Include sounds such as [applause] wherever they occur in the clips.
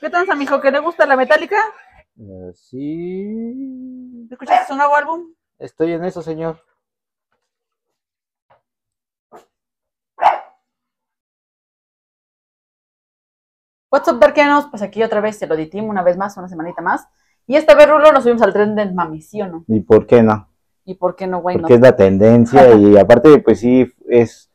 ¿Qué tal, amigo? ¿Que le gusta la metálica? Eh, sí. ¿Escuchaste su nuevo álbum? Estoy en eso, señor. What's up, Darkianos? Pues aquí otra vez se lo editimos una vez más, una semanita más. Y esta vez, Rulo, nos subimos al tren del mami, ¿sí o no? ¿Y por qué no? ¿Y por qué no, güey? Porque es la tendencia [laughs] y aparte, pues sí, es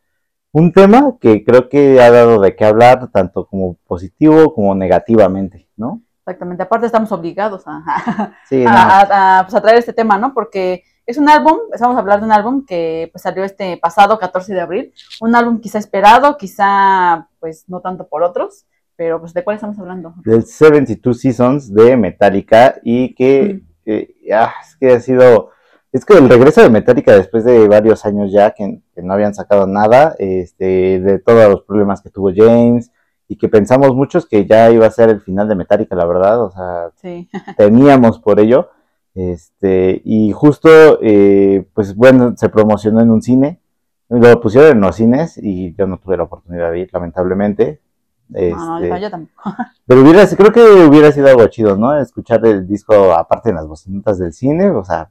un tema que creo que ha dado de qué hablar, tanto como positivo como negativamente, ¿no? Exactamente. Aparte, estamos obligados a, [laughs] Sí, a, no. a- a, pues, traer este tema, ¿no? Porque es un álbum, estamos a hablar de un álbum que pues, salió este pasado 14 de abril. Un álbum quizá esperado, quizá pues no tanto por otros, pero pues ¿de cuál estamos hablando? del 72 Seasons de Metallica y que, eh, ah, es que ha sido, es que el regreso de Metallica después de varios años ya que, que no habían sacado nada, este, de todos los problemas que tuvo James y que pensamos muchos que ya iba a ser el final de Metallica, la verdad, o sea, Sí. [laughs] temíamos por ello, este, y justo, eh, pues bueno, se promocionó en un cine, lo pusieron en los cines y yo no tuve la oportunidad de ir, lamentablemente. No, no, Este, yo, yo tampoco. [laughs] pero hubiera, creo que hubiera sido algo chido, ¿no? Escuchar el disco aparte en las bocinitas del cine, o sea,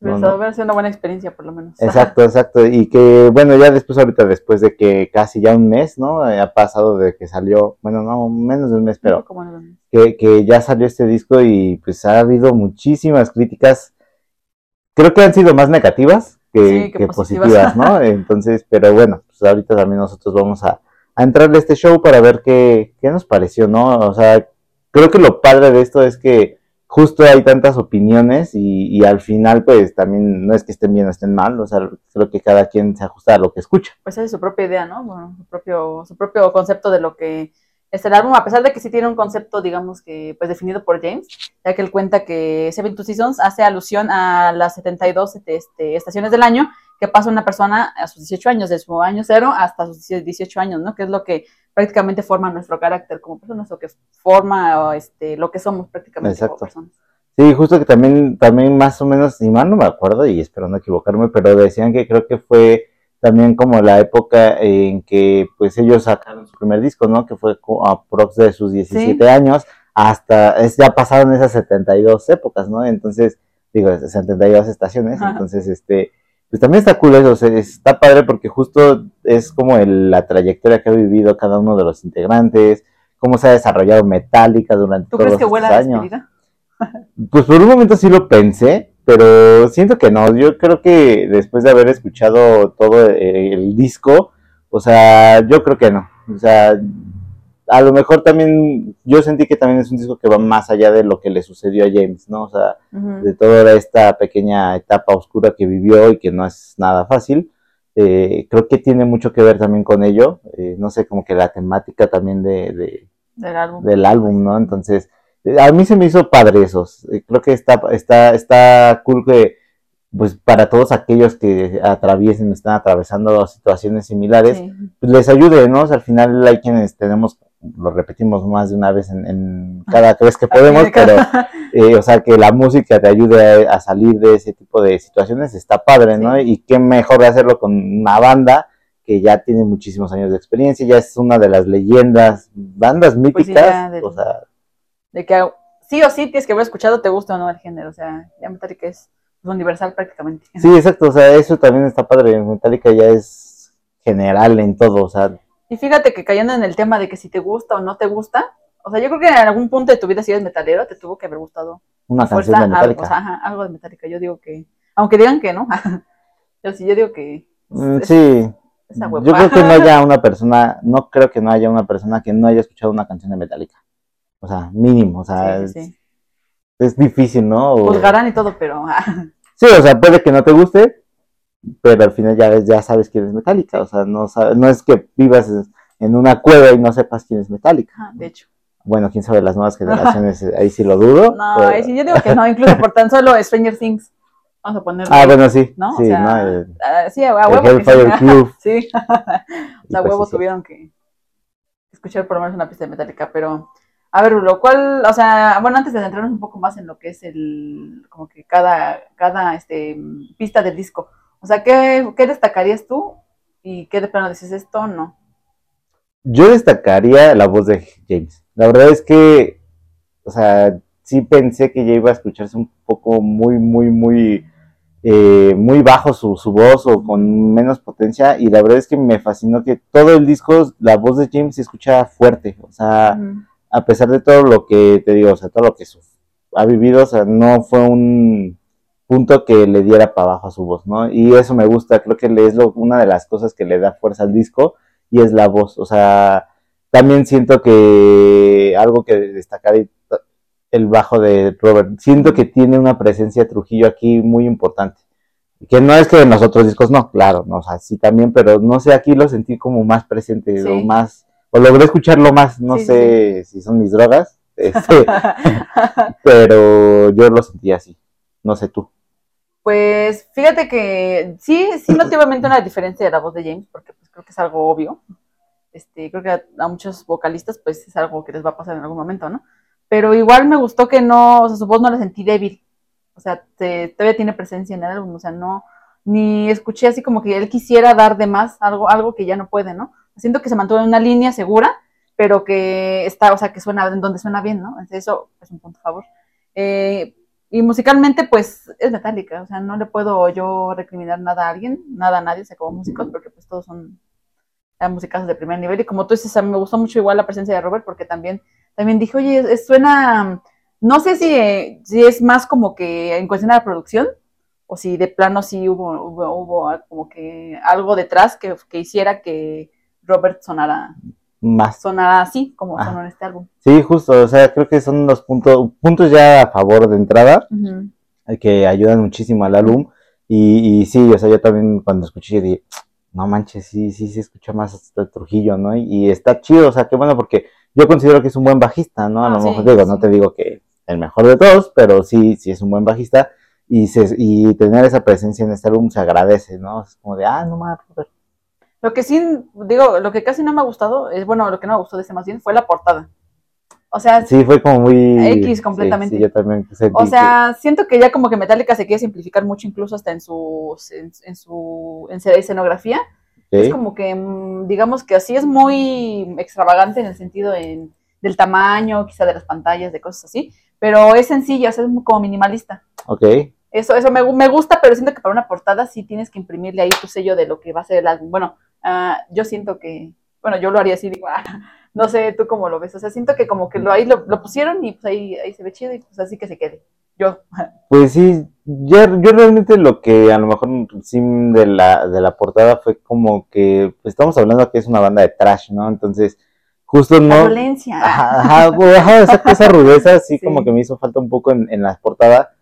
no. hubiera sido una buena experiencia, por lo menos. [laughs] exacto, exacto. Y que, bueno, ya después, ahorita, después de que casi ya un mes, ¿no? Ha pasado de que salió, bueno, no, menos de un mes, pero no- que, que ya salió este disco y pues ha habido muchísimas críticas. Creo que han sido más negativas que, Sí, que que positivas. positivas, ¿no? [laughs] Entonces, pero bueno, pues ahorita también nosotros vamos a, a entrarle a este show para ver qué, qué nos pareció, ¿no? O sea, creo que lo padre de esto es que justo hay tantas opiniones y, al final pues también no es que estén bien o estén mal, o sea, creo que cada quien se ajusta a lo que escucha. pues es su propia idea, ¿no? Bueno, su propio, su propio concepto de lo que es el álbum, a pesar de que sí tiene un concepto, digamos que, pues definido por James, ya que él cuenta que Seven Two Seasons hace alusión a las 72 este, estaciones del año que pasa una persona a sus 18 años, de su año cero hasta sus 18 años, ¿no? Que es lo que prácticamente forma nuestro carácter como personas, o que forma este, lo que somos prácticamente Exacto. como personas. Sí, justo que también, también más o menos, si mal no me acuerdo y espero no equivocarme, pero decían que creo que fue también como la época en que pues ellos sacaron su primer disco, ¿no? Que fue a prox de sus 17 años hasta, es, ya pasaron esas 72 épocas, ¿no? Entonces, digo, 72 estaciones, Ajá. entonces, este, pues también está cool eso, o sea, está padre porque justo es como el- la trayectoria que ha vivido cada uno de los integrantes, cómo se ha desarrollado Metallica durante ¿Tú todos crees que estos huele a años. despedida? [laughs] Pues por un momento sí lo pensé, pero siento que no. Yo creo que después de haber escuchado todo eh, el disco, o sea, yo creo que no. O sea, a lo mejor también, yo sentí que también es un disco que va más allá de lo que le sucedió a James, ¿no? O sea, de toda esta pequeña etapa oscura que vivió y que no es nada fácil. Eh, creo que tiene mucho que ver también con ello. Eh, no sé, como que la temática también de- de, Del álbum. del álbum, ¿no? Entonces, eh, a mí se me hizo padre esos. Eh, Creo que está, está, está cool que, pues, para todos aquellos que atraviesen, están atravesando situaciones similares, Sí. pues les ayude, ¿no? O sea, al final hay quienes tenemos, lo repetimos más de una vez en, en cada vez que [laughs] podemos, pero, [laughs] eh, o sea, que la música te ayude a, a salir de ese tipo de situaciones, está padre, ¿no? Sí. Y qué mejor de hacerlo con una banda que ya tiene muchísimos años de experiencia, ya es una de las leyendas, bandas Pues míticas, del- o sea, de que sí o sí tienes que haber escuchado, te gusta o no el género, o sea, ya Metallica es universal prácticamente. sí, exacto, o sea, eso también está padre, Metallica ya es general en todo, o sea, Y fíjate que cayendo en el tema de que si te gusta o no te gusta, o sea, yo creo que en algún punto de tu vida si eres metalero, te tuvo que haber gustado una fuerza canción de algo, Metallica. o sea, ajá, algo de Metallica. Yo digo que, aunque digan que no, [laughs] yo sí, yo digo que Mm, es- sí, yo creo que no [laughs] haya una persona, no creo que no haya una persona que no haya escuchado una canción de Metallica. O sea, mínimo, o sea, Sí, sí, es, sí. es difícil, ¿no? O- Juzgarán y todo, pero [laughs] Sí, o sea, puede que no te guste, pero al final ya, ves- ya sabes quién es Metallica. O sea, no, sabe- no es que vivas en una cueva y no sepas quién es Metallica. ajá, de hecho. Bueno, quién sabe, las nuevas [laughs] generaciones, eh, ahí sí lo dudo. No, pero- ahí sí, yo digo que no, incluso por tan solo Stranger Things. Vamos a ponerlo. Ah, bueno, sí. ¿no? Sí, o sea, ¿no? El, ah, sí, a el huevo. Hellfire sí. Club. [laughs] Sí. o sea, Y pues huevo sí. tuvieron que escuchar por lo menos una pista de Metallica, pero a ver, Rulo, ¿cuál, o sea, bueno, antes de centrarnos un poco más en lo que es el, como que cada, cada, este, pista del disco, o sea, ¿qué, qué destacarías tú? ¿Y qué de plano dices esto o no? Yo destacaría la voz de James. La verdad es que, o sea, sí pensé que ya iba a escucharse un poco muy, muy, muy, eh, muy bajo su, su, voz o con menos potencia. Y la verdad es que me fascinó que todo el disco, la voz de James se escucha fuerte. O sea, uh -huh. a pesar de todo lo que te digo, o sea, todo lo que ha vivido, o sea, no fue un punto que le diera para abajo a su voz, ¿no? Y eso me gusta, creo que es lo, una de las cosas que le da fuerza al disco y es la voz, o sea, también siento que algo que destacar el bajo de Robert, siento que tiene una presencia Trujillo aquí muy importante, que no es que en los otros discos no, claro, no, o sea, sí también, pero no sé, aquí lo sentí como más presente, sí. o más, o logré escucharlo más, no sí, sé sí. si son mis drogas, [laughs] este, pero yo lo sentí así, no sé tú. Pues fíjate que sí, sí noté una diferencia de la voz de James, porque pues creo que es algo obvio. Este, creo que a, a, muchos vocalistas pues es algo que les va a pasar en algún momento, ¿no? Pero igual me gustó que no, o sea, su voz no la sentí débil. O sea, te, todavía tiene presencia en el álbum, o sea, no, ni escuché así como que él quisiera dar de más algo, algo que ya no puede, ¿no? Siento que se mantuvo en una línea segura, pero que está, o sea, que suena, en donde suena bien, ¿no? Eso es un punto a favor. Eh, y musicalmente, pues, es metálica, o sea, no le puedo yo recriminar nada a alguien, nada a nadie, o sea, como músicos, porque pues todos son músicas de primer nivel, y como tú dices, a mí me gustó mucho igual la presencia de Robert, porque también, también dije, oye, es, suena, no sé si, si es más como que en cuestión de la producción, o si de plano sí hubo, hubo, hubo como que algo detrás que, que hiciera que Robert sonara más. Sonara así, como ah. sonó en este álbum. Sí, justo, o sea, creo que son los puntos, puntos ya a favor de entrada, uh -huh. que ayudan muchísimo al álbum. Y, y, sí, o sea, yo también cuando escuché dije, no manches, sí, sí, se escucha más hasta Trujillo, ¿no? Y, y, está chido, o sea, qué bueno, porque yo considero que es un buen bajista, ¿no? A lo ah, mejor sí, digo, sí. no te digo que el mejor de todos, pero sí, sí es un buen bajista. Y, se, y tener esa presencia en este álbum se agradece, ¿no? Es como de, ah, no mames, lo que sí, digo, lo que casi no me ha gustado, es bueno, lo que no me gustó de ese más bien fue la portada. O sea, sí, fue como muy X completamente. Sí, sí yo también o sea, que... siento que ya como que Metallica se quiere simplificar mucho, incluso hasta en su, en, en su en escenografía. ¿Sí? Es como que, mm, digamos que así es muy extravagante en el sentido en, del tamaño, quizá de las pantallas, de cosas así, pero es sencilla, o sea, es como minimalista. Ok. Eso, eso me, me gusta, pero siento que para una portada sí tienes que imprimirle ahí tu sello de lo que va a ser el álbum. Bueno, Uh, yo siento que, bueno, yo lo haría así, digo, [laughs] ah, no sé tú cómo lo ves, o sea, siento que como que lo ahí lo, lo, pusieron y pues ahí, ahí se ve chido y pues así que se quede, yo. [laughs] Pues sí, yo, yo realmente lo que a lo mejor sí de la, de la portada fue como que, pues estamos hablando que es una banda de trash, ¿no? Entonces, justo no... La violencia. Ajá, ajá, ajá esa, esa rudeza sí, [laughs] sí, como que me hizo falta un poco en, en la portada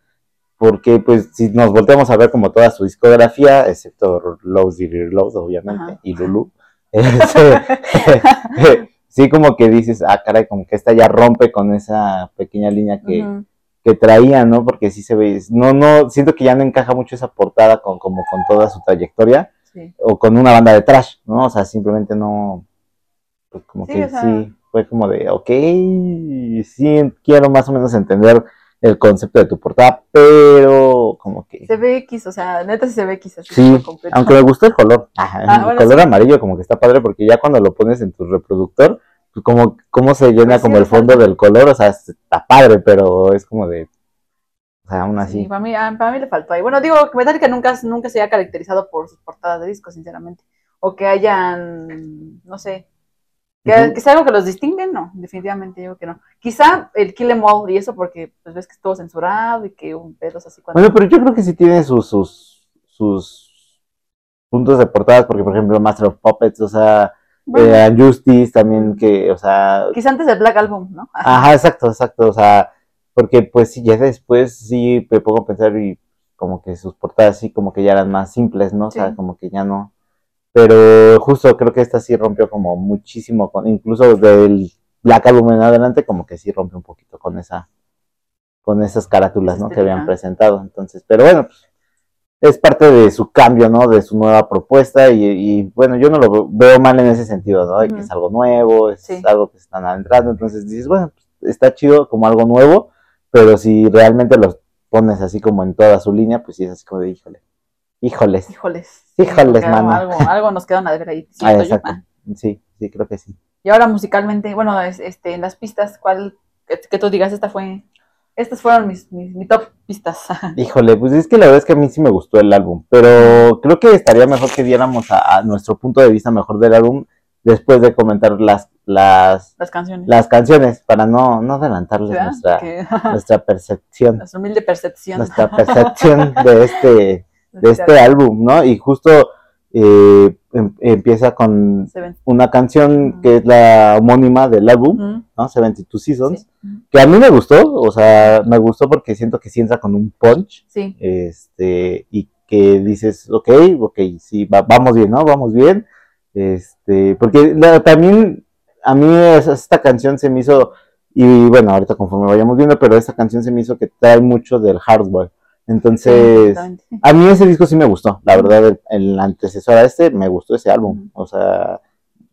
porque pues si nos volteamos a ver como toda su discografía, excepto Lowe's y Reload, obviamente, Ajá. y Lulu, [laughs] este, [laughs] sí como que dices, ah, caray, como que esta ya rompe con esa pequeña línea que, uh -huh. que traía, ¿no? Porque sí se ve, no, no, siento que ya no encaja mucho esa portada con, como con toda su trayectoria, sí. o con una banda de trash, ¿no? O sea, simplemente no, pues como sí, que o sea... sí, fue como de, ok, sí quiero más o menos entender el concepto de tu portada, pero como que... Se ve X, o sea, neta se ve X así. Sí, aunque me gustó el color. Ajá, ah, el bueno, color sí. amarillo como que está padre porque ya cuando lo pones en tu reproductor, pues como, como se llena pues como sí, el fondo del color, o sea, está padre, pero es como de... O sea, aún así. Sí, para mí, ah, para mí le faltó ahí. Bueno, digo, Metallica nunca, nunca se haya caracterizado por sus portadas de discos, sinceramente. O que hayan, no sé, que, uh -huh. que sea algo que los distingue, no, definitivamente digo que no. Quizá el Kill Em All y eso porque pues ves que estuvo censurado y que un pedos así. Cuando... Bueno, pero yo creo que sí tiene sus, sus, sus puntos de portadas, porque por ejemplo Master of Puppets, o sea, bueno. eh, Justice también que, o sea... Quizá antes del Black Album, ¿no? Ajá. [laughs] Ajá, exacto, exacto, o sea, porque pues sí, ya después sí me pongo a pensar y como que sus portadas sí como que ya eran más simples, ¿no? O sea, sí. como que ya no pero justo creo que esta sí rompió como muchísimo, con, incluso del Black Album en adelante, como que sí rompe un poquito con esa con esas carátulas, ¿no? Que habían presentado, entonces, pero bueno, pues, es parte de su cambio, ¿no? De su nueva propuesta y, y bueno, yo no lo veo mal en ese sentido, ¿no? De que es algo nuevo, es sí. algo que están adentrando, entonces dices, bueno, pues, está chido como algo nuevo, pero si realmente los pones así como en toda su línea, pues sí es así como de, híjole, Híjoles. Híjoles. Híjoles, mano. Algo, algo nos quedan a deber ahí. Ah, yo. Sí, sí, creo que sí. Y ahora musicalmente, bueno, es- este, en las pistas, ¿cuál que, que tú digas esta fue? Estas fueron mis, mis mi top pistas. [laughs] Híjole, pues es que la verdad es que a mí sí me gustó el álbum, pero creo que estaría mejor que diéramos a, a nuestro punto de vista mejor del álbum después de comentar las las, Las canciones. las canciones para no, no adelantarles ¿verdad? nuestra, nuestra percepción, [laughs] nuestra humilde percepción. nuestra percepción de este de este álbum, ¿no? Y justo eh, em- empieza con una canción que es la homónima del álbum, Ujú, ¿no? 72 Seasons, Sí. que a mí me gustó, o sea, me gustó porque siento que sí entra con un punch, Sí. este, y que dices, ok, ok, sí, va- vamos bien, ¿no? Vamos bien, este, porque la- también a mí es- esta canción se me hizo, y bueno, ahorita conforme vayamos viendo, pero esta canción se me hizo que trae mucho del hardware, entonces... A mí ese disco sí me gustó, la verdad, el, el antecesor a este me gustó ese álbum. O sea,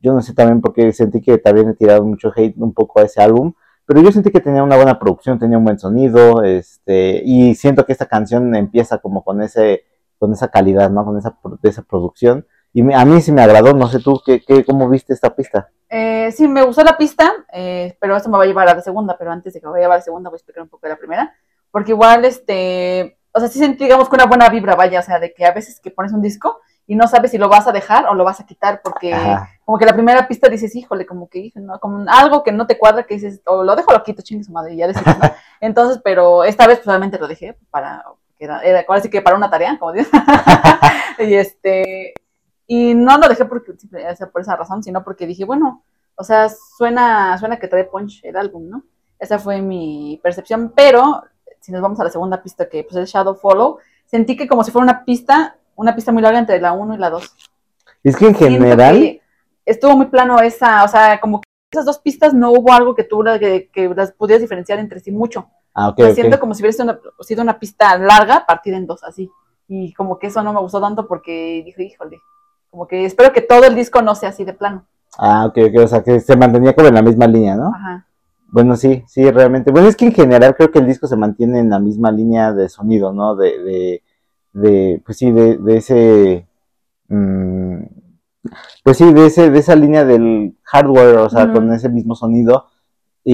yo no sé también porque sentí que también he tirado mucho hate un poco a ese álbum, pero yo sentí que tenía una buena producción, tenía un buen sonido, este, y siento que esta canción empieza como con ese, con esa calidad, ¿no? Con esa, esa producción. Y me- a mí sí me agradó, no sé tú, ¿qué, qué, ¿cómo viste esta pista? Eh, sí, me gustó la pista, eh, pero esto me va a llevar a la segunda, pero antes de que me vaya a la segunda voy a explicar un poco de la primera, porque igual, este, o sea, sí sentí, digamos, que una buena vibra, vaya, o sea, de que a veces que pones un disco y no sabes si lo vas a dejar o lo vas a quitar, porque Ajá. como que la primera pista dices, híjole, como que, ¿no? Como algo que no te cuadra, que dices, o lo dejo o lo quito, chingue su madre, y ya decides, ¿no? [laughs] Entonces, pero esta vez, pues, obviamente lo dejé para, era, era, ahora sí que para una tarea, como dices, [laughs] y este, y no lo dejé porque, o sea, por esa razón, sino porque dije, bueno, o sea, suena, suena que trae punch el álbum, ¿no? Esa fue mi percepción, pero si nos vamos a la segunda pista, que pues es Shadow Follow, sentí que como si fuera una pista, una pista muy larga entre la 1 y la 2. Es que en general, que estuvo muy plano esa, o sea, como que esas dos pistas no hubo algo que tú que, que las pudieras diferenciar entre sí mucho. ah, ok, O sea, ok. Siento como si hubiera sido una, sido una pista larga partida en dos, así. Y como que eso no me gustó tanto porque dije, híjole, como que espero que todo el disco no sea así de plano. Ah, ok, ok, o sea, que se mantenía como en la misma línea, ¿no? Ajá. Bueno, sí, sí, realmente. Bueno, es que en general creo que el disco se mantiene en la misma línea de sonido, ¿no? De, de, de pues sí, de, de ese, mm, pues sí, de ese, de esa línea del hardware, o sea, con ese mismo sonido. Y,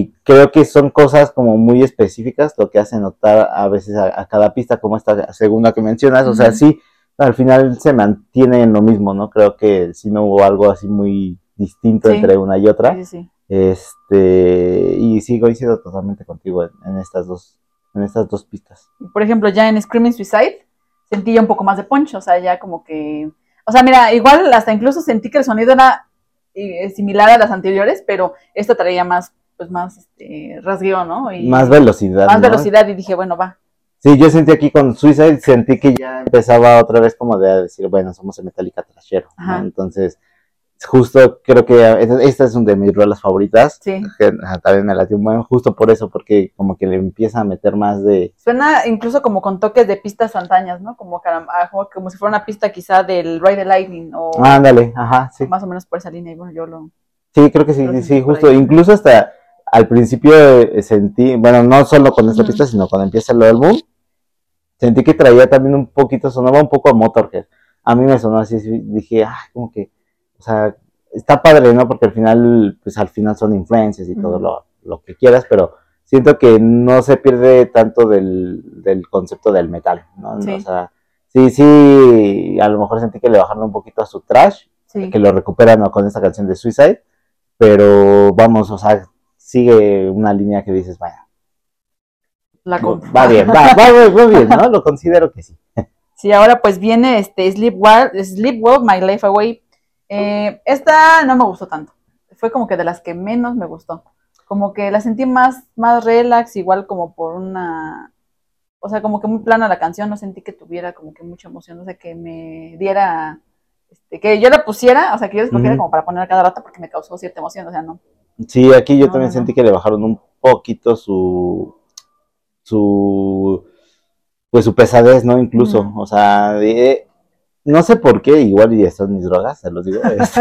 y creo que son cosas como muy específicas lo que hace notar a veces a, a cada pista, como esta segunda que mencionas. O sea, sí, al final se mantiene en lo mismo, ¿no? Creo que sí no hubo algo así muy distinto Sí. entre una y otra. Sí, sí. Este, y sí, coincido totalmente contigo en, en estas dos, en estas dos pistas. Por ejemplo, ya en Screaming Suicide sentí ya un poco más de punch, o sea, ya como que... O sea, mira, igual hasta incluso sentí que el sonido era eh, similar a las anteriores, pero esta traía más, pues más este, rasgueo, ¿no? Y Más velocidad. más ¿no? velocidad y dije, bueno, va. Sí, yo sentí aquí con Suicide, sentí que ya empezaba otra vez como de decir, bueno, somos el Metallica trashero, ¿no? Entonces, justo creo que esta es una de mis rolas favoritas. Sí. que también me la dio bueno, justo por eso, porque como que le empieza a meter más de... Suena incluso como con toques de pistas antañas, ¿no? Como, ah, como, como si fuera una pista quizá del Ride the Lightning o Ándale, ajá, sí. más o menos por esa línea. Y bueno, yo lo... Sí, creo que sí, sí, sí, justo. Incluso hasta al principio eh, sentí, bueno, no solo con esta pista, sino cuando empieza el álbum, sentí que traía también un poquito, sonaba un poco a Motorhead. A mí me sonó así, sí, dije, ah, como que, o sea, está padre, ¿no? Porque al final, pues al final son influencias y todo lo, lo que quieras, pero siento que no se pierde tanto del, del concepto del metal, ¿no? Sí. O sea, sí, sí, a lo mejor sentí que le bajaron un poquito a su trash, Sí. que lo recuperan ¿no? con esta canción de Suicide, pero vamos, o sea, sigue una línea que dices, vaya, La va bien, va, va, va bien, ¿no? Lo considero que sí. [laughs] Sí, ahora pues viene este Sleep Well, Sleep Well, My Life Away. Eh, esta no me gustó tanto. Fue como que de las que menos me gustó. Como que la sentí más, más relax, igual como por una. O sea, como que muy plana la canción, no sentí que tuviera como que mucha emoción, o sea, que me diera. Este, que yo la pusiera, o sea, que yo la escogiera como para poner a cada rato porque me causó cierta emoción, o sea, no. Sí, aquí yo No, también no, sentí no. que le bajaron un poquito su, su, pues su pesadez, ¿no? Incluso, o sea, no sé por qué, igual y son mis drogas, se los digo. [laughs] Este,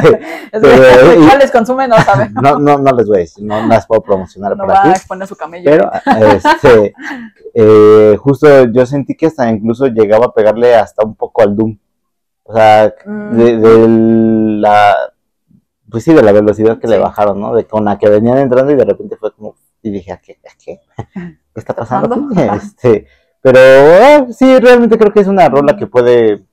Es Pero- ¿Cuál les consume? No sabe. [laughs] no, no, no les voy a decir, no, no las puedo promocionar No por va aquí. a exponer su camello. Pero este, [laughs] eh, justo yo sentí que hasta incluso llegaba a pegarle hasta un poco al Doom. O sea, Mm. de, de la pues sí, de la velocidad que le bajaron, ¿no? De con la que venían entrando y de repente fue como, y dije, ¿a qué? ¿A qué? ¿Qué está pasando? aquí?" pasando? Este, pero ah, sí, realmente creo que es una rola que puede,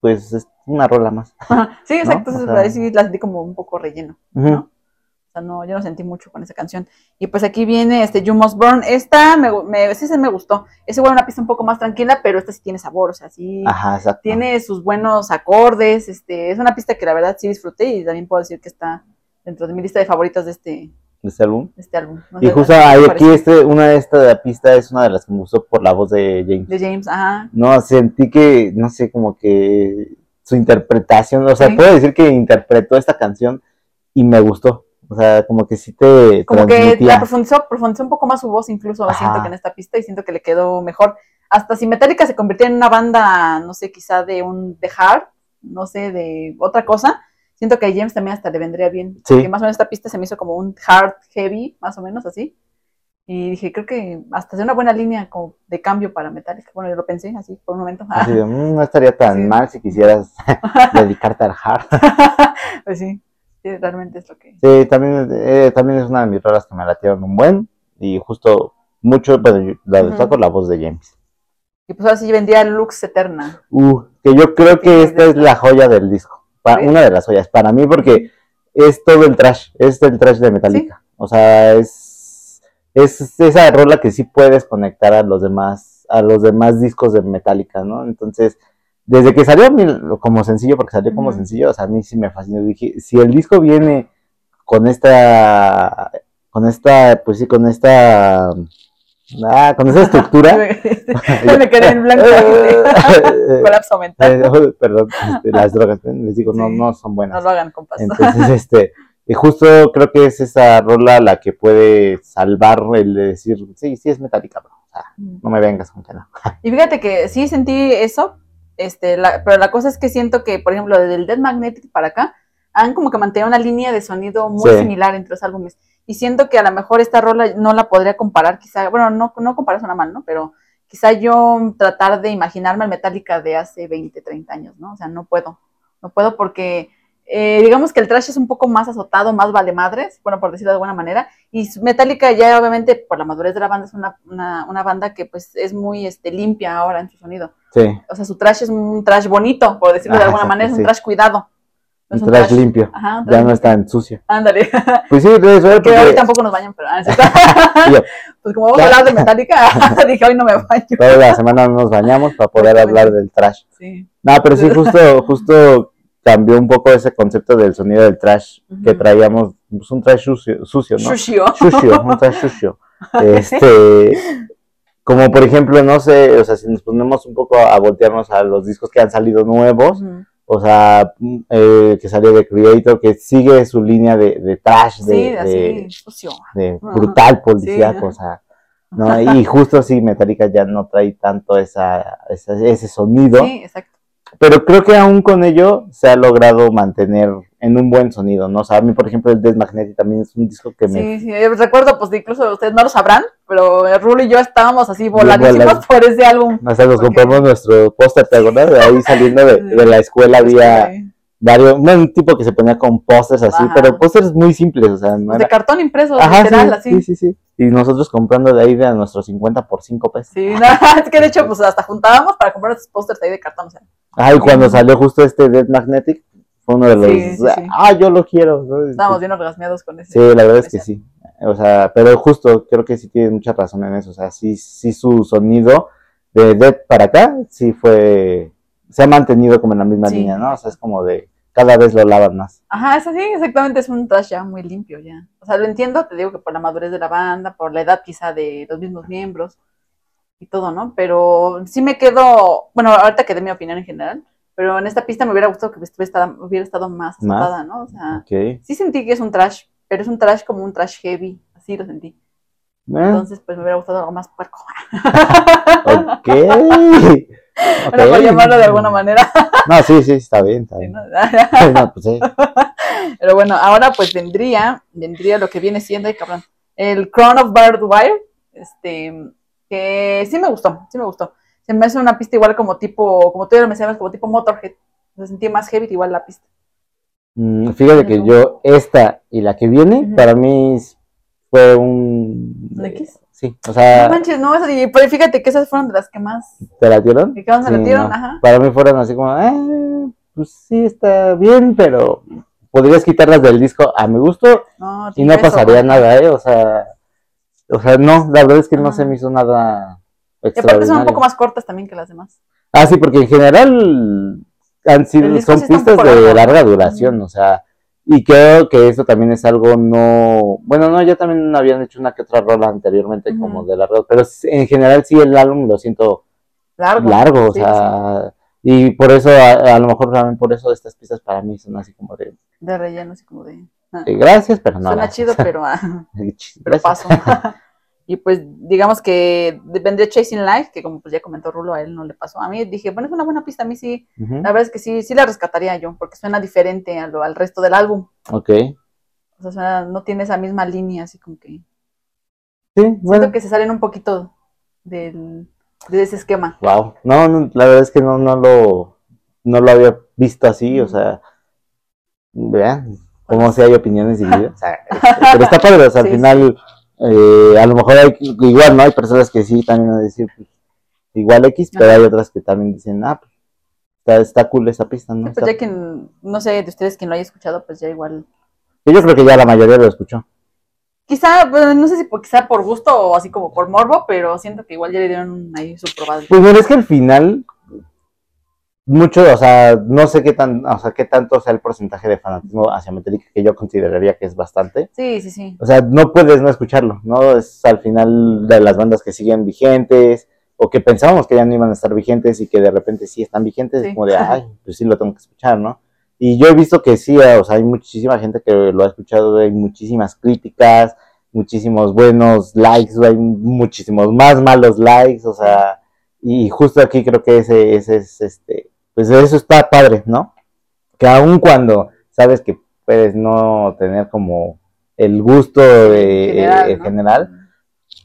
pues, es una rola más. Ajá. Sí, exacto. ¿no? O sea- sí la sentí como un poco relleno. O sea, no, yo no sentí mucho con esa canción. Y pues aquí viene este You Must Burn. Esta me, me, sí me gustó. Es igual una pista un poco más tranquila, pero esta sí tiene sabor. O sea, sí Ajá, tiene sus buenos acordes. Este, es una pista que la verdad sí disfruté y también puedo decir que está dentro de mi lista de favoritas de este, de este álbum. este álbum. No Y justo ¿qué te ahí aquí este, una de esta de la pista es una de las que me gustó por la voz de James. De James, ajá. No, sentí que, no sé, como que su interpretación, o sea, Sí. puedo decir que interpretó esta canción y me gustó. O sea, como que sí te Como que la profundizó, profundizó un poco más su voz, incluso Ajá. siento que en esta pista y siento que le quedó mejor. Hasta si Metallica se convirtió en una banda, no sé, quizá de un de hard, no sé, de otra cosa, siento que a James también hasta le vendría bien. Sí. Porque más o menos esta pista se me hizo como un hard heavy, más o menos así. Y dije, creo que hasta es una buena línea como de cambio para Metallica. Bueno, yo lo pensé así por un momento. Así de, [laughs] "Mm, no estaría tan Sí. mal si quisieras [laughs] dedicarte al hard. [laughs] pues sí, sí, realmente es lo que... Sí, también, eh, también es una de mis rolas que me latieron un buen y justo mucho, yo la destaco la voz de James. Y pues ahora sí vendría Lux Eterna. Uh, que yo creo que esta es la joya del disco. Pa- una de las joyas para mí porque es todo el trash, es el trash de Metallica. O sea, es, es esa rola que sí puedes conectar a los demás, a los demás discos de Metallica, ¿no? Entonces, desde que salió a mí como sencillo, porque salió como sencillo, o sea, a mí sí me fascinó. Dije, si el disco viene con esta, con esta, pues sí, con esta, ah, con esa estructura. [laughs] me quedé en blanco. [laughs] Colapso mental. Eh, perdón, este, las drogas, ¿eh? les digo, no, Sí. no son No buenas. lo hagan, compas. Entonces, [laughs] este, y justo creo que es esa rola la que puede salvar el de decir, sí, sí es metálica, bro. Sea, no me vengas con que no. Y fíjate que sí sentí eso, este, la- pero la cosa es que siento que, por ejemplo, desde el Dead Magnetic para acá, han como que mantenido una línea de sonido muy Sí. similar entre los álbumes. Y siento que a lo mejor esta rola no la podría comparar, quizá, bueno, no, no comparar suena mal, ¿no? Pero quizá yo tratar de imaginarme al Metallica de hace 20, 30 años, ¿no? O sea, no puedo. No puedo porque eh, digamos que el trash es un poco más azotado, más vale madres, bueno, por decirlo de alguna manera. Y Metallica ya obviamente por la madurez de la banda es una, una, una banda que pues es muy este, limpia ahora en su sonido. Sí, O sea, su trash es un trash bonito, por decirlo de alguna manera, es un sí. trash cuidado. Un trash limpio. Ajá, Ya no es tan sucio. Ándale. [laughs] Pues sí, debe ser que hoy porque tampoco nos bañan, pero ah, [laughs] [laughs] pues como vamos a hablar de Metallica, dije hoy no me baño. toda la semana no nos bañamos para poder hablar del trash. Sí. No, pero sí, justo, justo cambió un poco ese concepto del sonido del trash que traíamos, pues un trash sucio, sucio ¿no? Shushio. Sucio, un trash sucio. Este, como por ejemplo, no sé, o sea, si nos ponemos un poco a voltearnos a los discos que han salido nuevos. O sea, mm, eh, que salió de Creator, que sigue su línea de, de trash, de, Sí, de, así, de brutal policíaco, Sí. o sea, ¿no? Y [laughs] justo sí, Metallica ya no trae tanto esa, esa- ese sonido, Sí, exacto. pero creo que aún con ello se ha logrado mantener en un buen sonido, ¿no? O sea, a mí, por ejemplo, el Death Magnetic también es un disco que me... Sí, sí, yo recuerdo, pues incluso ustedes no lo sabrán, pero Rulo y yo estábamos así voladísimos [laughs] por ese álbum. O sea, nos Porque- compramos nuestro póster, ¿te acuerdas? De ahí saliendo de, de la escuela había Este, varios, un tipo que se ponía con pósters así, Ajá. pero pósters muy simples, o sea, no de cartón impreso, Ajá, literal, sí, así. sí, sí, sí. Y nosotros comprando de ahí de a nuestros 50 por 5 pesos. Sí, [laughs] no, es que de hecho, pues hasta juntábamos para comprar esos pósters ahí de cartón. O sea, Ay, cuando salió justo este Dead Magnetic, uno de los. Sí, sí, sí. Ah, yo lo quiero. ¿no? estábamos bien orgasmeados con ese. Sí, la verdad es que sí. O sea, pero justo creo que sí tiene mucha razón en eso. O sea, sí, sí su sonido de Dead para acá, sí fue. Se ha mantenido como en la misma línea, ¿no? O sea, es como de. Cada vez lo lavan más. Ajá, es así, exactamente, es un trash ya muy limpio ya. O sea, lo entiendo, te digo que por la madurez de la banda, por la edad quizá de los mismos miembros y todo, ¿no? Pero sí me quedo, bueno, ahorita quedé mi opinión en general, pero en esta pista me hubiera gustado que hubiera estado, hubiera estado más azotada, ¿no? O sea, sí sentí que es un trash, pero es un trash como un trash heavy, así lo sentí. Eh, Entonces, pues me hubiera gustado algo más puerco. ok. [laughs] Bueno, por llamarlo de alguna manera. No, sí, sí, está bien, está bien. [laughs] [laughs] pues sí. Pero bueno, ahora pues vendría, vendría lo que viene siendo, ay cabrón, el Crown of Barbed Wire, este, que sí me gustó, sí me gustó. Se me hace una pista igual como tipo, como tú ya lo mencionabas, como tipo Motorhead. Se sentía más heavy igual la pista. Mm, Fíjate que yo, esta y la que viene, para mí fue un... ¿Un X? Sí, o sea, No manches, no, pero fíjate que esas fueron de las que más, ¿te la dieron? que más me Sí, metieron, no. ajá. Para mí fueron así como, eh, pues sí, está bien, pero podrías quitarlas del disco a mi gusto No, y no eso, pasaría güey. nada, ¿eh? O sea, o sea, no, la verdad es que no se me hizo nada Y aparte son un poco más cortas también que las demás. Ah, sí, porque en general han sido, son sí pistas de largo, larga duración, o sea, y creo que eso también es algo no, bueno, no, ya también habían hecho una que otra rola anteriormente como de larga, pero en general sí el álbum lo siento Largo. largo, o Sí, sea, y por eso, a, a lo mejor también por eso estas pistas para mí son así como de, sí, de relleno, así como de... ah. de gracias, pero no. Suena chido, pero... ah, [laughs] pero paso. [laughs] y pues digamos que vendría Chasing Life, que como pues ya comentó Rulo, a él no le pasó. A mí dije, bueno, es una buena pista, a mí sí, la verdad es que sí, sí la rescataría yo, porque suena diferente a lo- al resto del álbum. Ok, O sea, suena- no tiene esa misma línea, así como que... sí, Siento bueno, que se salen un poquito del, de ese esquema. wow, no, no, la verdad es que no, no lo, no lo había visto así, o sea, vean, como si hay opiniones divididas, [laughs] [laughs] sea, pero está padre, o sea, al Sí, final, eh, a lo mejor hay, igual, ¿no? Hay personas que sí también van a decir, pues, igual X, pero hay otras que también dicen, ah, pues, está, está cool esa pista, ¿no? Pues Está- ya quien, no sé, de ustedes quien lo haya escuchado, pues ya igual... Yo creo que ya la mayoría lo escuchó. Quizá, pues, no sé si por, quizá por gusto o así como por morbo, pero siento que igual ya le dieron ahí su probable. Pues mira, es que al final, mucho, o sea, no sé qué tan, o sea, qué tanto sea el porcentaje de fanatismo hacia Metallica, que yo consideraría que es bastante. Sí, sí, sí. O sea, no puedes no escucharlo, ¿no? Es al final de las bandas que siguen vigentes, o que pensábamos que ya no iban a estar vigentes y que de repente sí están vigentes, Sí. es como de, [laughs] ay, pues sí lo tengo que escuchar, ¿no? Y yo he visto que sí, o sea, hay muchísima gente que lo ha escuchado, hay muchísimas críticas, muchísimos buenos likes, hay muchísimos más malos likes, o sea, y justo aquí creo que ese, ese es, este, pues eso está padre, ¿no? Que aun cuando sabes que puedes no tener como el gusto de, En general, en ¿no? general,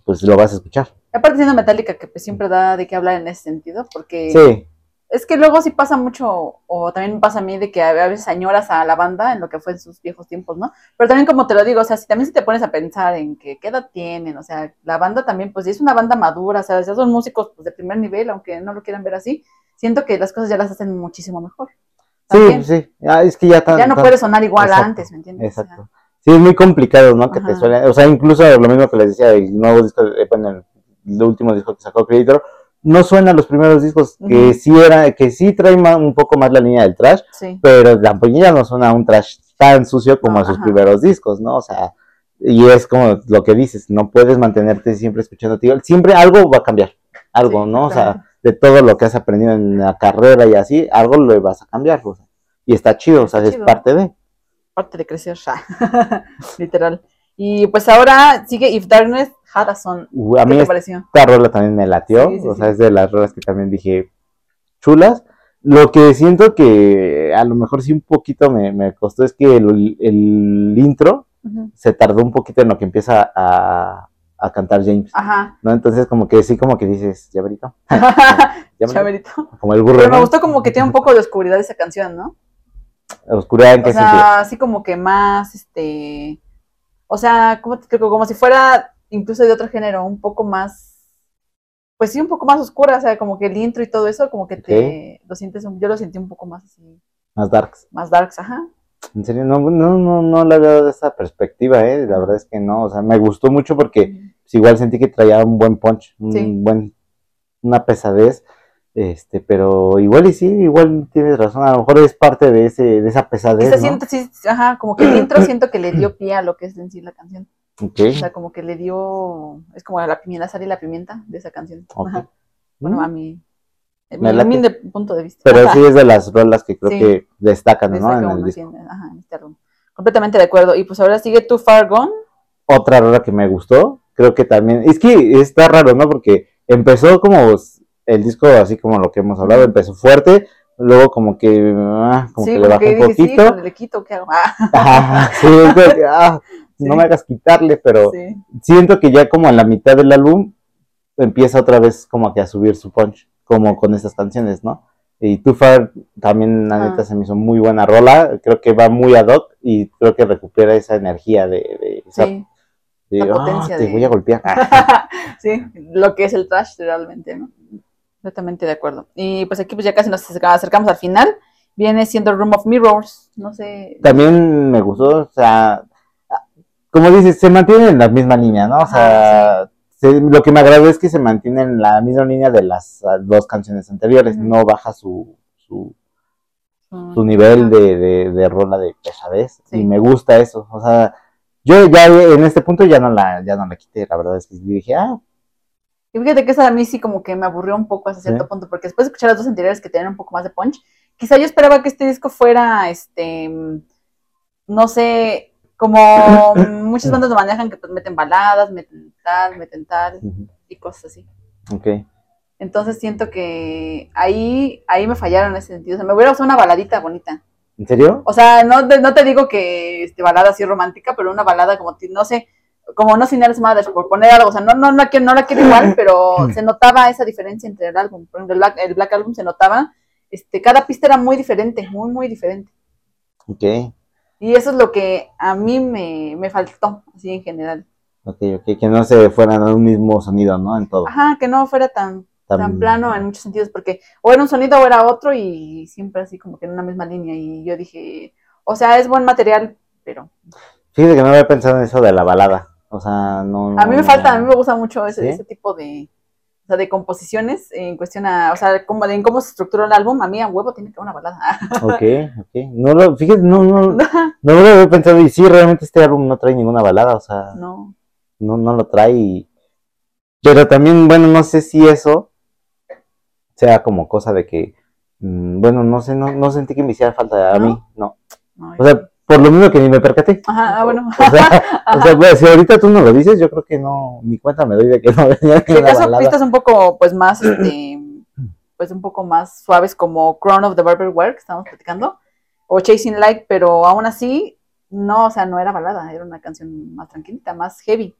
pues lo vas a escuchar. Aparte siendo Metallica, que pues siempre da de qué hablar en ese sentido, porque Sí, es que luego sí pasa mucho, o también pasa a mí, de que a veces añoras a la banda en lo que fue en sus viejos tiempos, ¿no? Pero también como te lo digo, o sea, si también si te pones a pensar en que qué edad tienen, o sea, la banda también, pues es una banda madura, o sea, ya son músicos pues, de primer nivel, aunque no lo quieran ver así, siento que las cosas ya las hacen muchísimo mejor. sí, También, sí. Ah, es que ya tan, ya no tan- puede sonar igual a antes, ¿me entiendes? O sea, Exacto. Sí, es muy complicado, ¿no? Que te Ajá. suene. O sea, incluso lo mismo que les decía, el nuevo disco, eh, bueno, el último disco que sacó Creator, no suena a los primeros discos, que sí era, que sí trae ma- un poco más la línea del trash, sí. pero tampoco ya no suena a un trash tan sucio como No, a sus ajá. primeros discos, ¿no? O sea, y es como lo que dices, no puedes mantenerte siempre escuchando, tío, siempre algo va a cambiar, algo, Sí, ¿no? O sea, de todo lo que has aprendido en la carrera y así, algo lo vas a cambiar, o sea, y está chido, o sea, es parte de. parte de crecer ya, [laughs] literal. Y pues ahora sigue If Darkness Had a Son. Uh, A ¿Qué mí te esta rola también me latió, Sí, sí, o sea, es de las rolas que también dije chulas. Lo que siento que a lo mejor sí un poquito me, me costó es que el, el intro se tardó un poquito en lo que empieza a, a cantar James, Ajá. ¿no? Entonces como que sí, como que dices, ya verito, [laughs] ya verito", Chaverito. como el burro, Pero me gustó como que tiene un poco de oscuridad esa canción, ¿no? Oscuridad en O qué sentido. sea, así como que más, este, o sea, como, te explico? como si fuera incluso de otro género, un poco más, pues sí, un poco más oscura, o sea, como que el intro y todo eso, como que te lo sientes, un- yo lo sentí un poco más así, Más darks. más darks, ajá. En serio, no, no, no, no la veo de esa perspectiva, ¿eh? La verdad es que no, o sea, me gustó mucho porque pues, igual sentí que traía un buen punch, un Sí. buen, una pesadez, este, pero igual y sí, igual tienes razón, a lo mejor es parte de ese, de esa pesadez, ¿no? siente, sí, ajá, como que el intro [clears throat] siento que le dio pie a lo que es en sí la canción. Ok, O sea, como que le dio, es como la pimienta, sal y la pimienta de esa canción. Ajá. Bueno, Mm, a mi, a Me mi humilde punto de vista. Pero Ajá. sí es de las rolas que creo Sí. que destacan, ¿no? En el disco. en- ajá, en este álbum. Completamente de acuerdo. Y pues ahora sigue Too Far Gone. Otra rola que me gustó, creo que también, es que está raro, ¿no? Porque empezó como el disco, así como lo que hemos hablado, empezó fuerte, luego como que, ah, como Sí, que le bajó un sí, poquito. híjole, le quito, ¿qué hago? Ah, [laughs] sí, que, ah, [laughs] no Sí. me hagas quitarle, pero sí. siento que ya como a la mitad del álbum empieza otra vez como que a subir su punch, como con estas canciones, ¿no? Y Too Far también, la Ah. neta, se me hizo muy buena rola, creo que va muy ad hoc y creo que recupera esa energía de, de, esa- Sí. de, "Ah, potencia te voy a golpear. [laughs] Sí, lo que es el trash realmente, ¿no? Completamente de acuerdo. Y pues aquí pues ya casi nos acercamos al final. Viene siendo Room of Mirrors. No sé. También me gustó, o sea, como dices, se mantiene en la misma línea, ¿no? O sea, se- lo que me agrada es que se mantiene en la misma línea de las ah, dos canciones anteriores, no baja su, su, su nivel de, de, de rola de pesadez Sí. y me gusta eso, o sea, yo ya en este punto ya no la, ya no la quité, la verdad es que dije, ah, Y fíjate que esa a mí sí como que me aburrió un poco hasta cierto Sí. punto, porque después de escuchar las dos anteriores que tenían un poco más de punch, quizá yo esperaba que este disco fuera, este, no sé, como [coughs] muchas bandas lo manejan, que pues meten baladas, meten tal, meten tal, y cosas así. ok, Entonces siento que ahí, ahí me fallaron en ese sentido. O sea, me hubiera gustado una baladita bonita. ¿en serio? O sea, no, te- no te digo que este, balada así romántica, pero una balada como, no sé, como no Sinners Mothers, por poner algo. O sea, no, no, no, no la quiero igual, [clears throat] pero se notaba esa diferencia entre el álbum. Por ejemplo, el Black, el Black Album se notaba, este, cada pista era muy diferente, muy, muy diferente. Ok, Y eso es lo que a mí me, me faltó, así en general. ok, ok, que no se fueran a un mismo sonido, ¿no? En todo. Ajá, que no fuera tan, tan Tan- plano en muchos sentidos, porque o era un sonido o era otro y siempre así como que en una misma línea. Y yo dije, o sea, es buen material, pero Fíjate que no había pensado en eso de la balada, o sea, no... a mí me falta, a mí me gusta mucho ese, ¿Sí? ese tipo de, o sea, de composiciones en cuestión a, o sea, como de en cómo se estructuró el álbum. A mí a huevo tiene que haber una balada. [laughs] Ok, ok, no lo, fíjate, no, no, [laughs] no lo había pensado y sí, realmente este álbum no trae ninguna balada, o sea... no. no, no lo trae. y- Pero también, bueno, no sé si eso sea como cosa de que, mm, bueno, no sé, no, no sentí que me hiciera falta a mí, no. no, O sea, por lo mismo que ni me percaté. Ajá, ah, bueno. O sea, [laughs] o sea, pues, si ahorita tú no lo dices, yo creo que no, ni cuenta me doy de que no venía Si acaso pistas un poco, pues más, [clears throat] este, pues un poco más suaves como Crown of the Barber Work, que estábamos platicando, o Chasing Light, pero aún así, no, o sea, no era balada, era una canción más tranquilita, más heavy,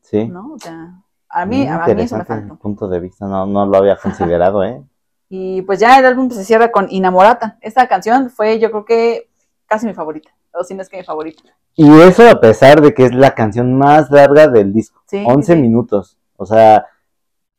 sí. ¿no? O sea, a mí, a mí eso me faltó. punto de vista, no, no lo había considerado, ¿eh? [laughs] Y pues ya el álbum se cierra con Inamorata. Esta canción fue, yo creo que, casi mi favorita, o si no es que mi favorita. Y eso a pesar de que es la canción más larga del disco. Sí, 11 sí. minutos. O sea,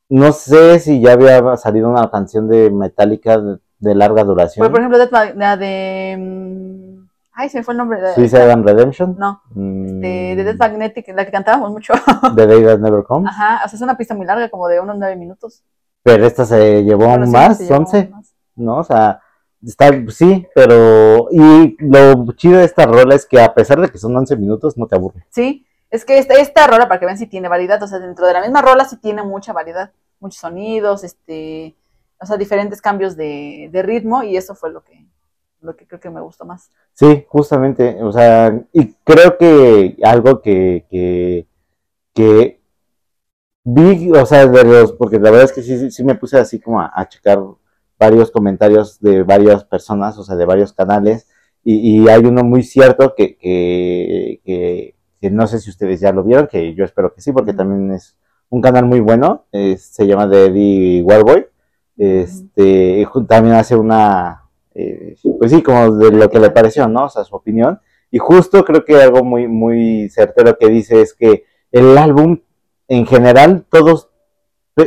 no sé si ya había salido una canción de Metallica de, de larga duración. Por, por ejemplo, la de... mm, Ay, se me fue el nombre. de- Suicide and Redemption. No, Mm, de, de Death Magnetic, la que cantábamos mucho. [laughs] The Day That Never Comes. Ajá, o sea, es una pista muy larga, como de unos nueve minutos. Pero esta se llevó sí, más, se llevó 11, más. ¿no? O sea, está, sí, pero. Y lo chido de esta rola es que a pesar de que son 11 minutos, no te aburre. Sí, es que esta, esta rola, para que vean si tiene variedad, o sea, dentro de la misma rola sí tiene mucha variedad, muchos sonidos, este, o sea, diferentes cambios de, de ritmo, y eso fue lo que, lo que creo que me gustó más. Sí, justamente, o sea, y creo que algo que, que, que vi, o sea, de los, porque la verdad es que sí, sí, sí me puse así como a, a checar varios comentarios de varias personas, o sea, de varios canales, y, y hay uno muy cierto que, que, que, que no sé si ustedes ya lo vieron, que yo espero que sí, porque también es un canal muy bueno, se llama The Eddie Warboy, este, también hace una, eh, pues sí, como de lo que le pareció, ¿no? O sea, su opinión. Y justo creo que algo muy, muy certero que dice es que el álbum, en general, todos,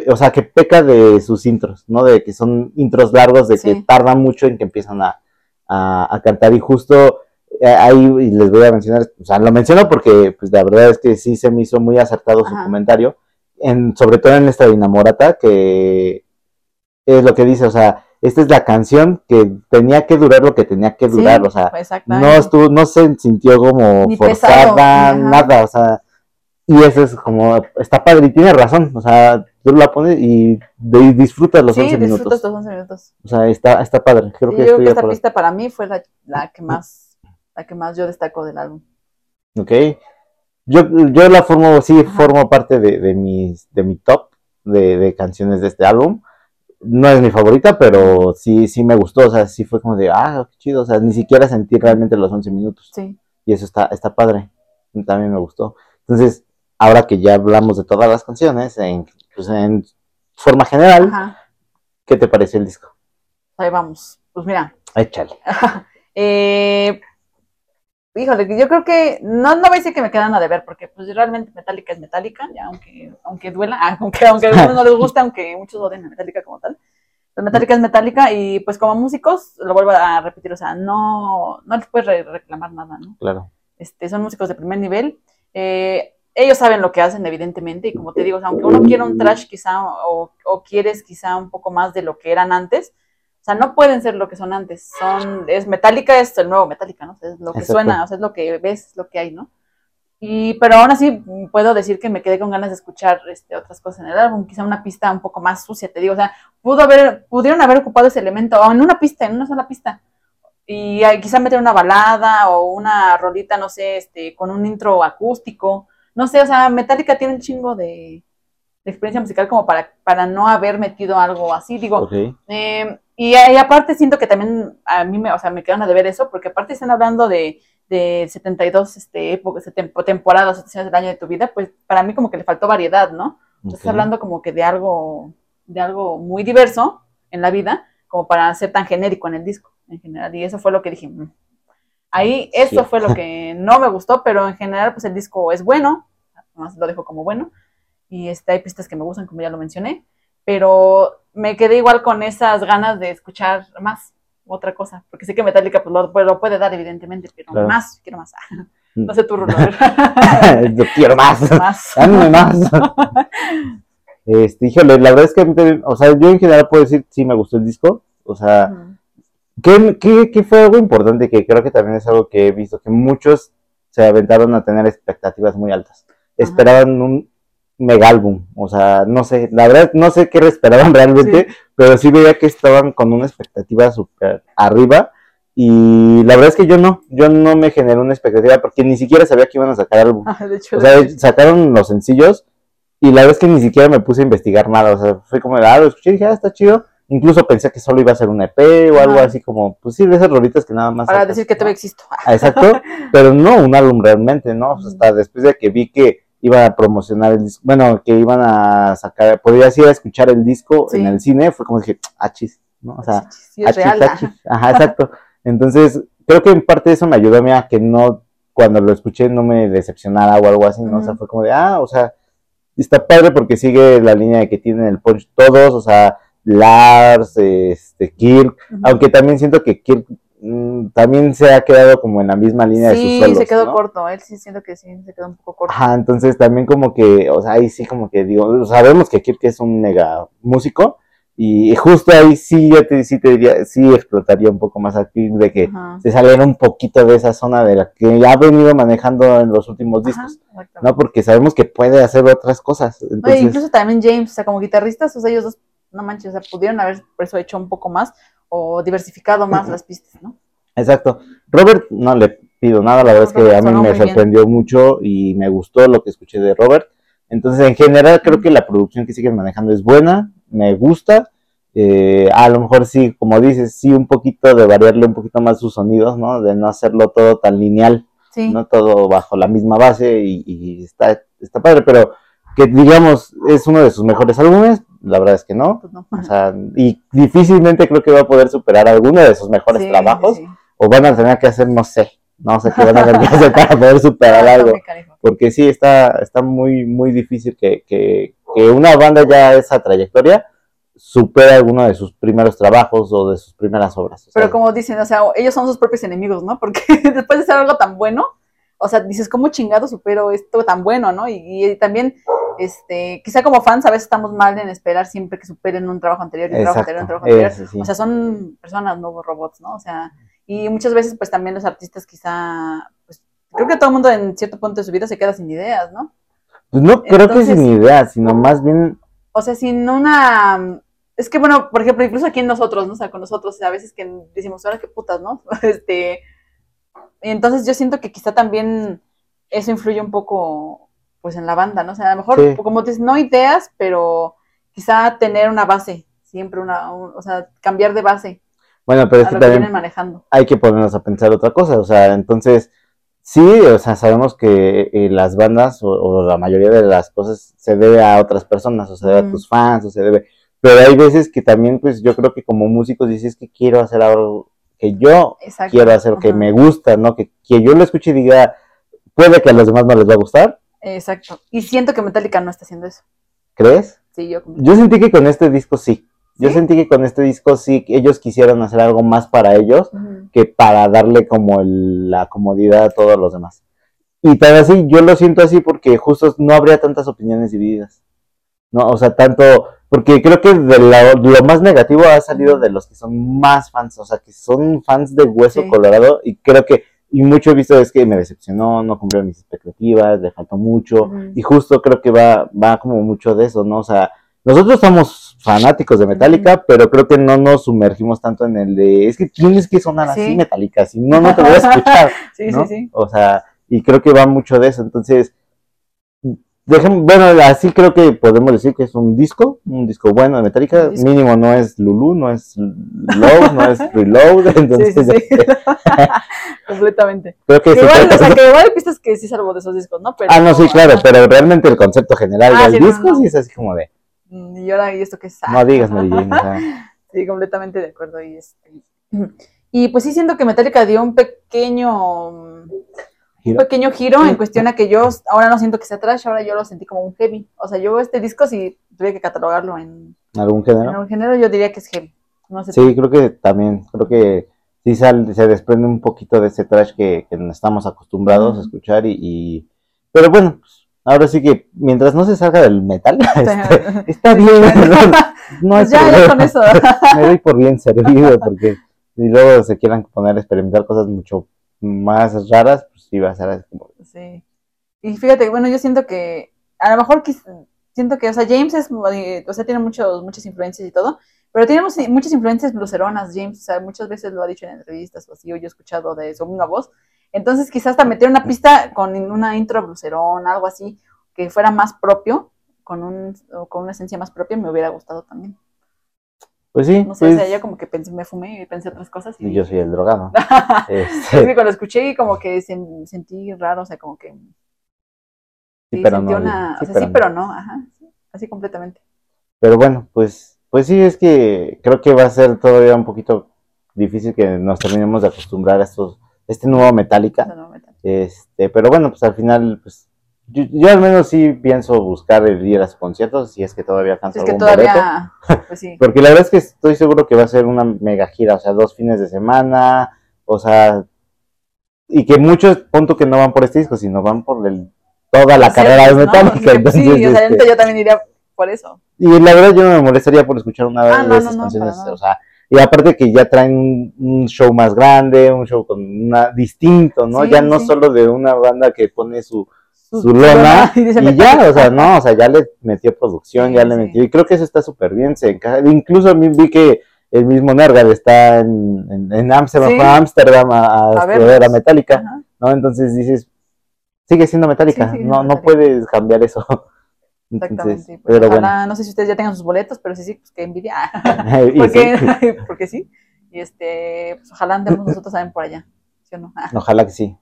o sea, que peca de sus intros, ¿no? De que son intros largos, de que tardan mucho en que empiezan a, a, a cantar. Y justo eh, ahí les voy a mencionar, o sea, lo menciono porque, pues, la verdad es que sí se me hizo muy acertado su comentario, en, sobre todo en esta Dinamorata, que es lo que dice, o sea, esta es la canción que tenía que durar lo que tenía que durar, Sí, o sea, no estuvo, no se sintió como Ni forzada, pesado, nada, o sea, y eso es como, está padre, y tiene razón, o sea, tú la pones y, de- disfrutas los sí, 11 disfrutas minutos, los 11 minutos. o sea, está, está padre, creo Sí, que yo creo que esta pista para mí fue la, la que más, la que más yo destaco del álbum. Ok. Yo, yo la formo, sí, Ajá. formo parte de, de, mis, de mi top de, de canciones de este álbum. no es mi favorita, pero sí, sí me gustó, o sea, sí fue como de, ah, qué chido, o sea, ni siquiera sentí realmente los 11 minutos. Sí. Y eso está, está padre, también me gustó. Entonces, ahora que ya hablamos de todas las canciones, en, pues en forma general, Ajá. ¿qué te pareció el disco? Ahí vamos. Pues mira, Échale. [laughs] eh, híjole, yo creo que no, no voy a decir que me quedan a deber, porque pues realmente Metallica es Metallica, ya aunque, aunque duela, [laughs] aunque, aunque a algunos no les guste, aunque muchos odien a Metallica como tal. Pues Metallica es Metallica y pues como músicos, lo vuelvo a repetir, o sea, no, no les puedes re- reclamar nada, ¿no? Claro. Este, son músicos de primer nivel. Eh, ellos saben lo que hacen, evidentemente, y como te digo, o sea, aunque uno quiera un trash quizá o, o quieres quizá un poco más de lo que eran antes, o sea, no pueden ser lo que son antes. Son, es Metallica, es el nuevo Metallica, ¿no? O sea, es lo que Exacto. suena, o sea, es lo que ves, es lo que hay, ¿no? Y, pero aún así puedo decir que me quedé con ganas de escuchar este, otras cosas en el álbum, quizá una pista un poco más sucia, te digo, o sea, pudo haber, pudieron haber ocupado ese elemento, o en una pista, en una sola pista, y quizá meter una balada o una rolita, no sé, este, con un intro acústico, no sé, o sea, Metallica tiene un chingo de, de experiencia musical como para, para no haber metido algo así, digo, Ok. eh, y, y aparte siento que también a mí me, o sea, me quedan a deber eso, porque aparte están hablando de, de 72 este, épocas, tem- temporadas, estaciones del año de tu vida, pues para mí como que le faltó variedad, ¿no? Estás hablando como que de algo, de algo muy diverso en la vida, como para ser tan genérico en el disco, en general. Y eso fue lo que dije. "Mm". Ahí, eso Sí. fue lo que [laughs] no me gustó, pero en general, pues el disco es bueno, más lo dejo como bueno. Y este, hay pistas que me gustan, como ya lo mencioné, pero me quedé igual con esas ganas de escuchar más, otra cosa, porque sé que Metallica pues, lo, pues, lo puede dar, evidentemente, pero Claro. más, quiero más. [laughs] Mm. No sé tu Rulo. [laughs] Yo quiero más. más. Dame más. Este, híjole, la verdad es que, o sea, yo en general puedo decir sí me gustó el disco. O sea. ¿Qué, qué, qué fue algo importante que creo que también es algo que he visto? Que muchos se aventaron a tener expectativas muy altas. Esperaban un mega álbum. O sea, no sé, la verdad no sé qué esperaban [laughs] realmente, pero sí veía que estaban con una expectativa súper arriba. Y la verdad es que yo no, yo no me generé una expectativa porque ni siquiera sabía que iban a sacar álbum. Ah, de hecho, O sea, sacaron los sencillos y la verdad es que ni siquiera me puse a investigar nada. O sea, fue como, ah, lo escuché y dije, ah, está chido. Incluso pensé que solo iba a ser un EP o algo así como, pues sí, de esas rolitas que nada más. para decir que todavía existo. Ah, Exacto, [laughs] pero no un álbum realmente, ¿no? O sea, hasta después de que vi que iban a promocionar el disco, bueno, que iban a sacar, podrías ir a escuchar el disco Sí. en el cine, fue como dije, ah, chis, ¿no? O sea, sí, achis, real. achis. Ajá, exacto. [laughs] Entonces, creo que en parte eso me ayudó a mí a que no, cuando lo escuché, no me decepcionara o algo así, ¿no? O sea, fue como de, ah, o sea, está padre porque sigue la línea de que tienen el punch todos, o sea, Lars, este, Kirk, aunque también siento que Kirk mm, también se ha quedado como en la misma línea de sus Sí, solos, se quedó ¿no? corto. Él sí siento que sí, se quedó un poco corto. Ajá, entonces también como que, o sea, ahí sí como que digo, sabemos que Kirk es un mega músico y justo ahí sí yo te, sí te diría, sí explotaría un poco más a Kirk de que Ajá. se saliera un poquito de esa zona de la que ha venido manejando en los últimos discos. ¿no? Porque sabemos que puede hacer otras cosas. Oye, incluso también James, o sea, como guitarristas, o sea, ellos dos, no manches, o sea, pudieron haber por eso hecho un poco más o diversificado más las pistas, ¿no? exacto. Robert no le pido nada, la verdad es que a mí me bien. sorprendió mucho y me gustó lo que escuché de Robert. Entonces, en general, creo que la producción que siguen manejando es buena, me gusta. Eh, a lo mejor sí, como dices, sí, un poquito de variarle un poquito más sus sonidos, ¿no? De no hacerlo todo tan lineal, Sí. no todo bajo la misma base y, y está, está padre, pero que digamos es uno de sus mejores álbumes, la verdad es que no. Pues no. O sea, y difícilmente creo que va a poder superar alguno de sus mejores Sí, trabajos, sí, sí. o van a tener que hacer, no sé, no sé qué van a tener que hacer para poder superar [laughs] algo porque sí está, está muy, muy difícil que, que, que una banda ya esa trayectoria supere alguno de sus primeros trabajos o de sus primeras obras. O sea, Pero como dicen, o sea, ellos son sus propios enemigos, ¿no? Porque [laughs] después de hacer algo tan bueno, o sea, dices, ¿cómo chingado supero esto tan bueno, no? Y, y también, este, quizá como fans a veces estamos mal en esperar siempre que superen un trabajo anterior y un trabajo anterior, un trabajo anterior. ese sí. O sea, son personas, no robots, ¿no? O sea, y muchas veces, pues también los artistas quizá, pues creo que todo el mundo en cierto punto de su vida se queda sin ideas, ¿no? Pues no creo que sin idea, sino más bien, O sea, sin una... Es que, bueno, por ejemplo, incluso aquí en nosotros, ¿no? O sea, con nosotros, a veces que decimos, ahora qué putas, ¿no? [laughs] Este... Entonces yo siento que quizá también eso influye un poco, pues, en la banda, ¿no? O sea, a lo mejor, Sí. como dices, no ideas, pero quizá tener una base siempre una, un- o sea, cambiar de base Bueno, pero es que también manejando. hay que ponernos a pensar otra cosa, o sea, entonces, sí, o sea, sabemos que eh, las bandas o, o la mayoría de las cosas se debe a otras personas, o se debe a tus fans, o se debe, pero hay veces que también, pues yo creo que como músicos dices que quiero hacer algo que yo Exacto. quiero hacer, que me gusta, ¿no? Que, que yo lo escuche y diga, puede que a los demás no les va a gustar, Exacto. Y siento que Metallica no está haciendo eso. ¿crees? Sí, yo Yo sentí que con este disco sí. Yo ¿Sí? sentí que con este disco sí, ellos quisieron hacer algo más para ellos que para darle como el- la comodidad a todos los demás. Y tal así, yo lo siento así porque justo no habría tantas opiniones divididas. ¿No? O sea, tanto, porque creo que de la- lo más negativo ha salido de los que son más fans, o sea, que son fans de Hueso Sí. Colorado y creo que, y mucho he visto es que me decepcionó, no cumplió mis expectativas, le faltó mucho, y justo creo que va, va como mucho de eso, ¿no? O sea, nosotros somos fanáticos de Metallica, pero creo que no nos sumergimos tanto en el de, es que tienes que sonar así Sí. Metallica, si no, no te voy a [laughs] escuchar, Sí, ¿no? sí, sí. O sea, y creo que va mucho de eso, entonces, bueno, así creo que podemos decir que es un disco, un disco bueno de Metallica, disco. mínimo no es Lulu, no es Low, no es Reload, [laughs] entonces sí, sí. [laughs] Completamente. creo que igual, o sea, que igual hay pistas que sí salvo de esos discos, ¿no? Pero, Ah, no, sí, claro, pero realmente el concepto general Ah, del no, disco no. sí es así como de, Mm, Y ahora, ¿y esto qué es? no digas Mary Jane, o sea, [laughs] Sí, completamente de acuerdo. Y, este, y pues sí siento que Metallica dio un pequeño un pequeño giro en cuestión a que yo ahora no siento que sea trash, ahora yo lo sentí como un heavy. O sea, yo este disco si tuviera que catalogarlo en, algún en género. un género, yo diría que es heavy. No sé. Sí, creo que también, creo que sí sal- se desprende un poquito de ese trash que, que estamos acostumbrados a escuchar y, y- pero bueno, pues, ahora sí que mientras no se salga del metal, [laughs] este, [laughs] está bien, [laughs] no, no Pues es ya, ya con eso. me doy por bien servido porque si luego se quieran poner a experimentar cosas mucho más raras, sí va a así como Sí. Y fíjate, bueno, yo siento que a lo mejor siento que, o sea, James es, eh, o sea, tiene muchos, muchas influencias y todo, pero tiene muchas influencias bluseronas, James, o sea, muchas veces lo ha dicho en entrevistas o así, o yo he escuchado de su misma voz. Entonces, quizás hasta meter una pista con una intro bluserón, algo así, que fuera más propio, con, un, o con una esencia más propia, me hubiera gustado también. Pues sí, No sé, pues, o sea, yo como que pensé, me fumé y pensé otras cosas. Y y yo soy el drogado. [laughs] es Este, que cuando escuché, como que sen- sentí raro, o sea, como que sí, Sí, pero sentí no, una, sí, o sea, pero sí, no. pero no, ajá, sí, así completamente. Pero bueno, pues, pues sí, es que creo que va a ser todavía un poquito difícil que nos terminemos de acostumbrar a estos, este nuevo Metallica. Eso no me tal. Este, pero bueno, pues al final, pues, yo, yo al menos sí pienso buscar el ir a su concierto, si es que todavía alcanzo Es que algún boleto. todavía, [laughs] pues sí, Porque la verdad es que estoy seguro que va a ser una mega gira, o sea, dos fines de semana, o sea, y que muchos, punto que no van por este disco, sino van por el, toda la carrera de ¿no? [laughs] Metallica. Sí, entonces, o sea, este, yo también iría por eso. y la verdad yo no me molestaría por escuchar una Ah, de no, esas no, canciones, o sea, y aparte que ya traen un, un show más grande, un show con una distinto, ¿no? Sí, ya no sí. solo de una banda que pone su, Su- lona [laughs] y Metallica. ya, o sea, no, o sea, ya le metió producción, ya le metió, y creo que eso está súper bien, se encaja, incluso a mí vi que el mismo Nergal está en, en, en Amsterdam, Sí. a Amsterdam a, a, ver a Metallica, Ajá, ¿no? Entonces dices, sigue siendo Metallica, Sí, no, no Metallica. puedes cambiar eso. [laughs] Exactamente. Entonces, Pues, pero bueno. ojalá, no sé si ustedes ya tengan sus boletos, pero sí, sí, pues que envidia. [laughs] Porque, porque sí. Y este, pues ojalá andemos nosotros también por allá. ¿Sí o no? ojalá que sí.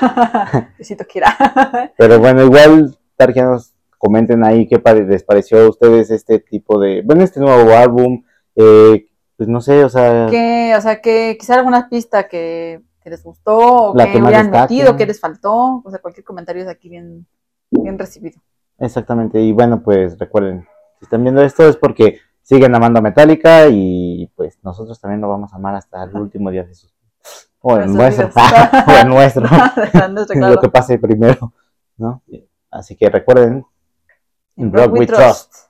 [laughs] Besito quiera. [laughs] Pero bueno, igual, tarjenos, comenten ahí qué les pareció a ustedes este tipo de, bueno, este nuevo álbum, eh, pues no sé, o sea, que, o sea, que quizá alguna pista que, que les gustó o que, que hubieran metido, que les faltó, o sea, cualquier comentario es aquí bien, bien recibido. exactamente, y bueno, pues recuerden, si están viendo esto es porque siguen amando a Metallica y pues nosotros también lo vamos a amar hasta el [laughs] último día de sus... [laughs] O el nuestro, o el nuestro, lo que pase primero, ¿no? Así que recuerden, In Rock We Trust.